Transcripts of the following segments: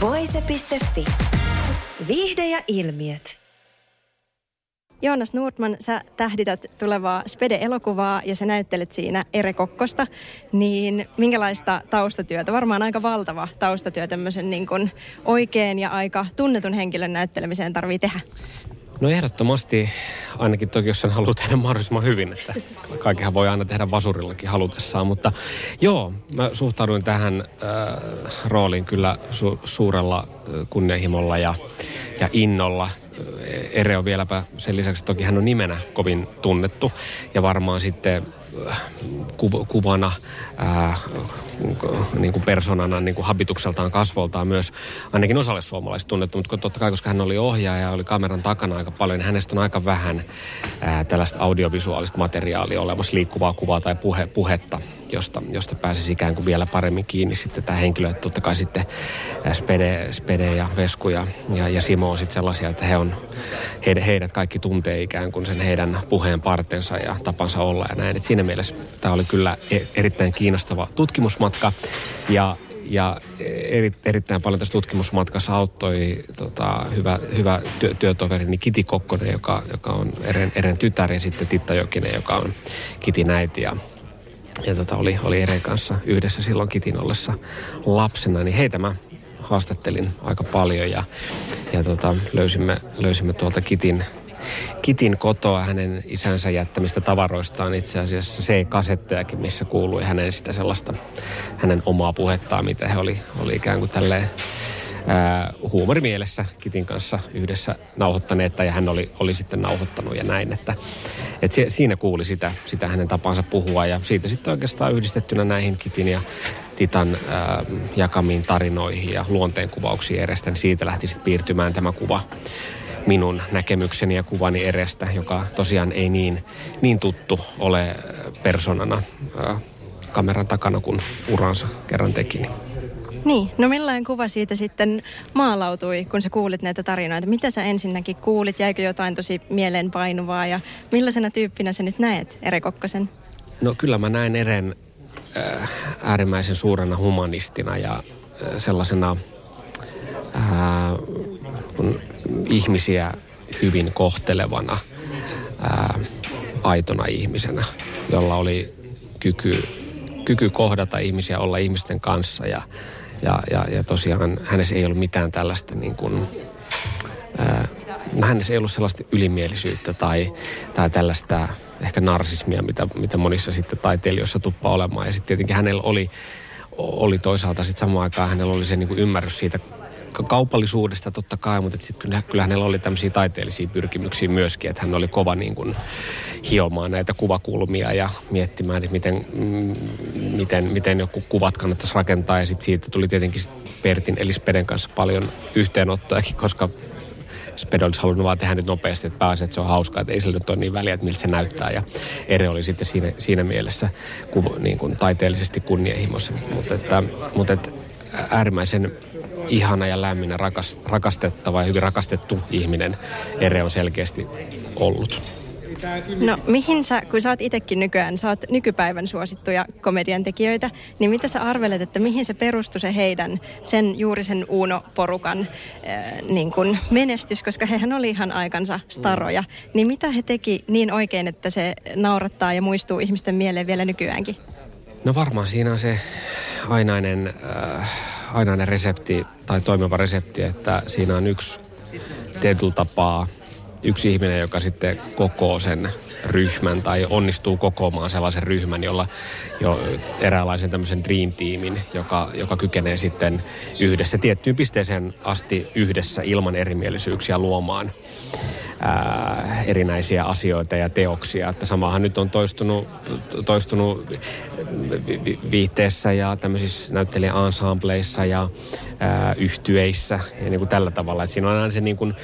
Voise.fi. Viihde ja ilmiöt. Joonas Nordman, sä tähdität tulevaa Spede-elokuvaa ja sä näyttelet siinä Ere Kokkosta. Niin minkälaista taustatyötä, varmaan aika valtava taustatyö tämmöisen niin kuin oikein ja aika tunnetun henkilön näyttelemiseen tarvii tehdä? No ehdottomasti, ainakin toki jos sen haluaa tehdä mahdollisimman hyvin, että kaikkihan voi aina tehdä vasurillakin halutessaan, mutta joo, mä suhtauduin tähän äh, rooliin kyllä su- suurella äh, kunnianhimolla ja, ja innolla. Ere on vieläpä sen lisäksi, toki hän on nimenä kovin tunnettu ja varmaan sitten äh, kuv- kuvana, ää, äh, niin kuin persoonana, niin kuin habitukseltaan, kasvoltaan myös ainakin osalle suomalaisista tunnettu, mutta totta kai, koska hän oli ohjaaja ja oli kameran takana aika paljon, niin hänestä on aika vähän ää, tällaista audiovisuaalista materiaalia olemassa, liikkuvaa kuvaa tai puhe, puhetta, josta, josta pääsisi ikään kuin vielä paremmin kiinni sitten tämä henkilö. Että totta kai sitten Spede, Spede ja Vesku ja, ja, ja Simo on sitten sellaisia, että he on, heidät, heidät kaikki tuntee ikään kuin sen heidän puheen partensa ja tapansa olla ja näin. Et siinä mielessä tämä oli kyllä e- erittäin kiinnostava tutkimusmatka ja ja eri, erittäin paljon tässä tutkimusmatkassa auttoi tota, hyvä, hyvä työ, työtoverini Kiti Kokkonen, joka, joka on Eren, Eren tytär, ja sitten Titta Jokinen, joka on Kitin äiti. Ja, ja tota, oli, oli Eren kanssa yhdessä silloin Kitin ollessa lapsena, niin heitä mä haastattelin aika paljon ja, ja tota, löysimme, löysimme tuolta Kitin Kitin kotoa hänen isänsä jättämistä tavaroistaan itse asiassa C-kasettejakin, missä kuului hänen sitä sellaista, hänen omaa puhettaan, mitä he oli, oli ikään kuin tälleen ää, huumorimielessä Kitin kanssa yhdessä nauhoittaneet, ja hän oli, oli sitten nauhoittanut ja näin, että, että se, siinä kuuli sitä, sitä hänen tapansa puhua, ja siitä sitten oikeastaan yhdistettynä näihin Kitin ja Titan ää, jakamiin tarinoihin ja luonteenkuvauksiin edestä, niin siitä lähti sitten piirtymään tämä kuva minun näkemykseni ja kuvani erestä, joka tosiaan ei niin, niin tuttu ole personana kameran takana, kun uransa kerran teki. Niin, no millainen kuva siitä sitten maalautui, kun sä kuulit näitä tarinoita? Mitä sä ensinnäkin kuulit? Jäikö jotain tosi mieleenpainuvaa ja millaisena tyyppinä sä nyt näet Ere Kokkosen? No kyllä mä näen Eren äh, äärimmäisen suurena humanistina ja äh, sellaisena äh, kun ihmisiä hyvin kohtelevana ää, aitona ihmisenä, jolla oli kyky, kyky kohdata ihmisiä, olla ihmisten kanssa ja, ja, ja, ja tosiaan hänessä ei ollut mitään tällaista niin kuin, ää, no hänessä ei ollut sellaista ylimielisyyttä tai, tai tällaista ehkä narsismia, mitä, mitä monissa sitten taiteilijoissa tuppaa olemaan. Ja sitten tietenkin hänellä oli, oli toisaalta sitten samaan aikaan hänellä oli se niin kuin ymmärrys siitä kaupallisuudesta totta kai, mutta sitten kyllä, kyllä hänellä oli tämmöisiä taiteellisia pyrkimyksiä myöskin, että hän oli kova niin kuin hiomaan näitä kuvakulmia ja miettimään, että miten, mm, miten, miten joku kuvat kannattaisi rakentaa ja sitten siitä tuli tietenkin Pertin eli Speden kanssa paljon yhteenottojakin, koska Spede olisi halunnut vaan tehdä nyt nopeasti, että pääsee, että se on hauskaa, että ei sillä nyt ole niin väliä, että miltä se näyttää. Ja Ere oli sitten siinä, siinä mielessä niin kuin taiteellisesti kunnianhimoisen. Mutta, että, mutta että äärimmäisen ihana ja lämmin ja rakas, rakastettava ja hyvin rakastettu ihminen Ere on selkeästi ollut. No mihin sä, kun sä oot itsekin nykyään, sä oot nykypäivän suosittuja komedian tekijöitä, niin mitä sä arvelet, että mihin se perustui se heidän, sen juuri sen Uuno-porukan äh, niin kun menestys, koska hehän oli ihan aikansa staroja. Niin mitä he teki niin oikein, että se naurattaa ja muistuu ihmisten mieleen vielä nykyäänkin? No varmaan siinä on se ainainen... Äh, ainainen resepti tai toimiva resepti, että siinä on yksi tietyllä tapaa yksi ihminen, joka sitten kokoo sen ryhmän tai onnistuu kokoamaan sellaisen ryhmän, jolla jo eräänlaisen tämmöisen dream-tiimin, joka, joka kykenee sitten yhdessä tiettyyn pisteeseen asti yhdessä ilman erimielisyyksiä luomaan ää, erinäisiä asioita ja teoksia. Että samahan nyt on toistunut, toistunut viitteessä ja tämmöisissä näyttelijä-ensembleissa ja ää, yhtyeissä ja niin kuin tällä tavalla. Että siinä on aina se niin kuin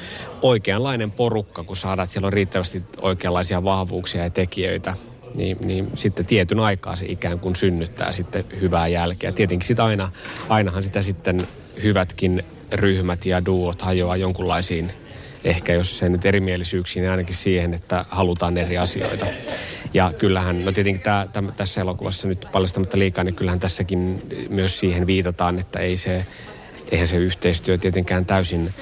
oikeanlainen porukka, kun saadaan, että siellä on riittävästi oikeanlaisia vahvuuksia ja tekijöitä niin, niin sitten tietyn aikaa se ikään kuin synnyttää sitten hyvää jälkeä. Tietenkin sitä aina, ainahan sitä sitten hyvätkin ryhmät ja duot hajoaa jonkunlaisiin ehkä jos se nyt erimielisyyksiin, niin ainakin siihen, että halutaan eri asioita. Ja kyllähän, no tietenkin tämä, tämä, tässä elokuvassa nyt paljastamatta liikaa, niin kyllähän tässäkin myös siihen viitataan, että ei se, eihän se yhteistyö tietenkään täysin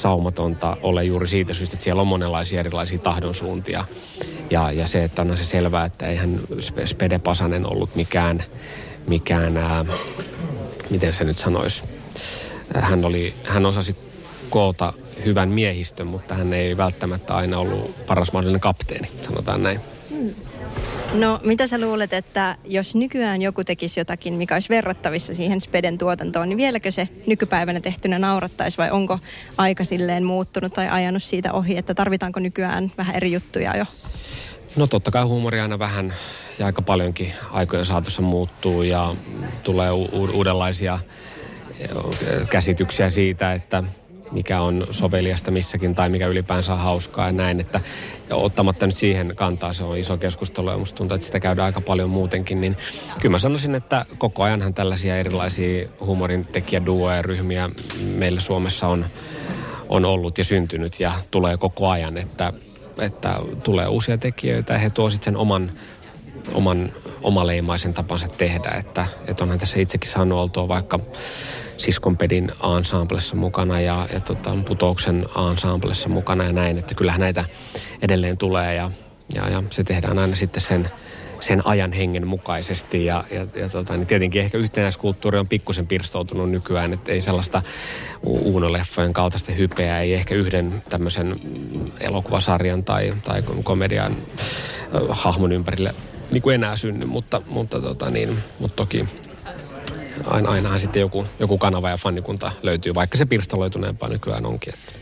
saumatonta ole juuri siitä syystä, että siellä on monenlaisia erilaisia tahdonsuuntia. Ja, ja se, että on se selvää, että eihän Spede Pasanen ollut mikään, mikään ää, miten se nyt sanoisi, hän, oli, hän osasi koota hyvän miehistön, mutta hän ei välttämättä aina ollut paras mahdollinen kapteeni, sanotaan näin. Hmm. No mitä sä luulet, että jos nykyään joku tekisi jotakin, mikä olisi verrattavissa siihen Speden tuotantoon, niin vieläkö se nykypäivänä tehtynä naurattaisi vai onko aika silleen muuttunut tai ajanut siitä ohi, että tarvitaanko nykyään vähän eri juttuja jo? No totta kai huumori aina vähän ja aika paljonkin aikojen saatossa muuttuu ja tulee u- uudenlaisia käsityksiä siitä, että mikä on soveliasta missäkin tai mikä ylipäänsä on hauskaa ja näin. Että ja ottamatta nyt siihen kantaa, se on iso keskustelu ja musta tuntuu, että sitä käydään aika paljon muutenkin. Niin kyllä mä sanoisin, että koko ajanhan tällaisia erilaisia huumorin tekijäduoja ryhmiä meillä Suomessa on, on ollut ja syntynyt ja tulee koko ajan, että, että tulee uusia tekijöitä ja he tuovat sen oman oman omaleimaisen tapansa tehdä. Että, että onhan tässä itsekin saanut oltua vaikka Siskonpedin ensemblessa mukana ja, ja tota, Putouksen ensemblessa mukana ja näin. Että kyllähän näitä edelleen tulee ja, ja, ja se tehdään aina sitten sen, sen ajan hengen mukaisesti. Ja, ja, ja tota, niin tietenkin ehkä yhtenäiskulttuuri on pikkusen pirstoutunut nykyään, että ei sellaista Uuno-leffojen kaltaista hypeä, ei ehkä yhden tämmöisen elokuvasarjan tai, tai komedian hahmon ympärille niin kuin enää synny, mutta, mutta, tota niin, mutta toki aina, ainahan sitten joku, joku kanava ja fannikunta löytyy, vaikka se pirstaloituneempaa nykyään onkin. Että.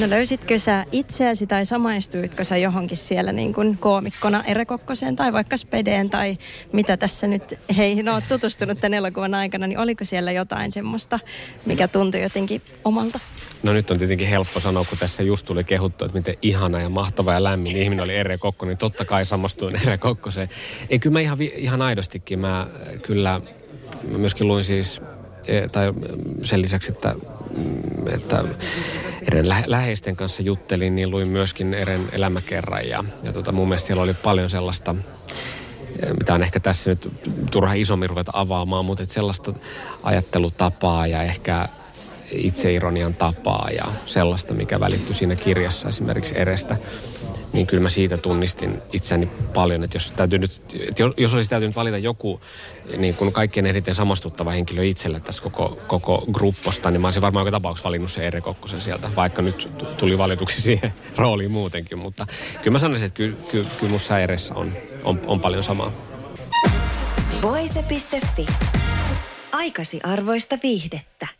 No löysitkö sä itseäsi tai samaistuitko sä johonkin siellä niin kuin koomikkona Ere Kokkoseen tai vaikka Spedeen tai mitä tässä nyt heihin oot tutustunut tämän elokuvan aikana, niin oliko siellä jotain semmoista, mikä tuntui jotenkin omalta? No nyt on tietenkin helppo sanoa, kun tässä just tuli kehuttu, että miten ihana ja mahtava ja lämmin ihminen oli Ere Kokko, niin totta kai samastuin Ere Kokkoseen. Ei kyllä mä ihan, ihan aidostikin, mä kyllä mä myöskin luin siis e, tai sen lisäksi, että, että Eren lä- läheisten kanssa juttelin, niin luin myöskin Eren elämäkerran. Ja, ja tota, mun mielestä siellä oli paljon sellaista, e, mitä on ehkä tässä nyt turha isommin ruveta avaamaan, mutta että sellaista ajattelutapaa ja ehkä itseironian tapaa ja sellaista, mikä välittyi siinä kirjassa esimerkiksi Erestä niin kyllä mä siitä tunnistin itseni paljon, että jos, täytyy nyt, että jos olisi täytynyt valita joku niin kuin kaikkien eniten samastuttava henkilö itselle tässä koko, koko grupposta, niin mä olisin varmaan joka tapauksessa valinnut se Ere Kokkosen sieltä, vaikka nyt tuli valituksi siihen rooliin muutenkin, mutta kyllä mä sanoisin, että kyllä, kyllä, kyllä musta Eressä on, on, on paljon samaa. Voise.fi. Aikasi arvoista viihdettä.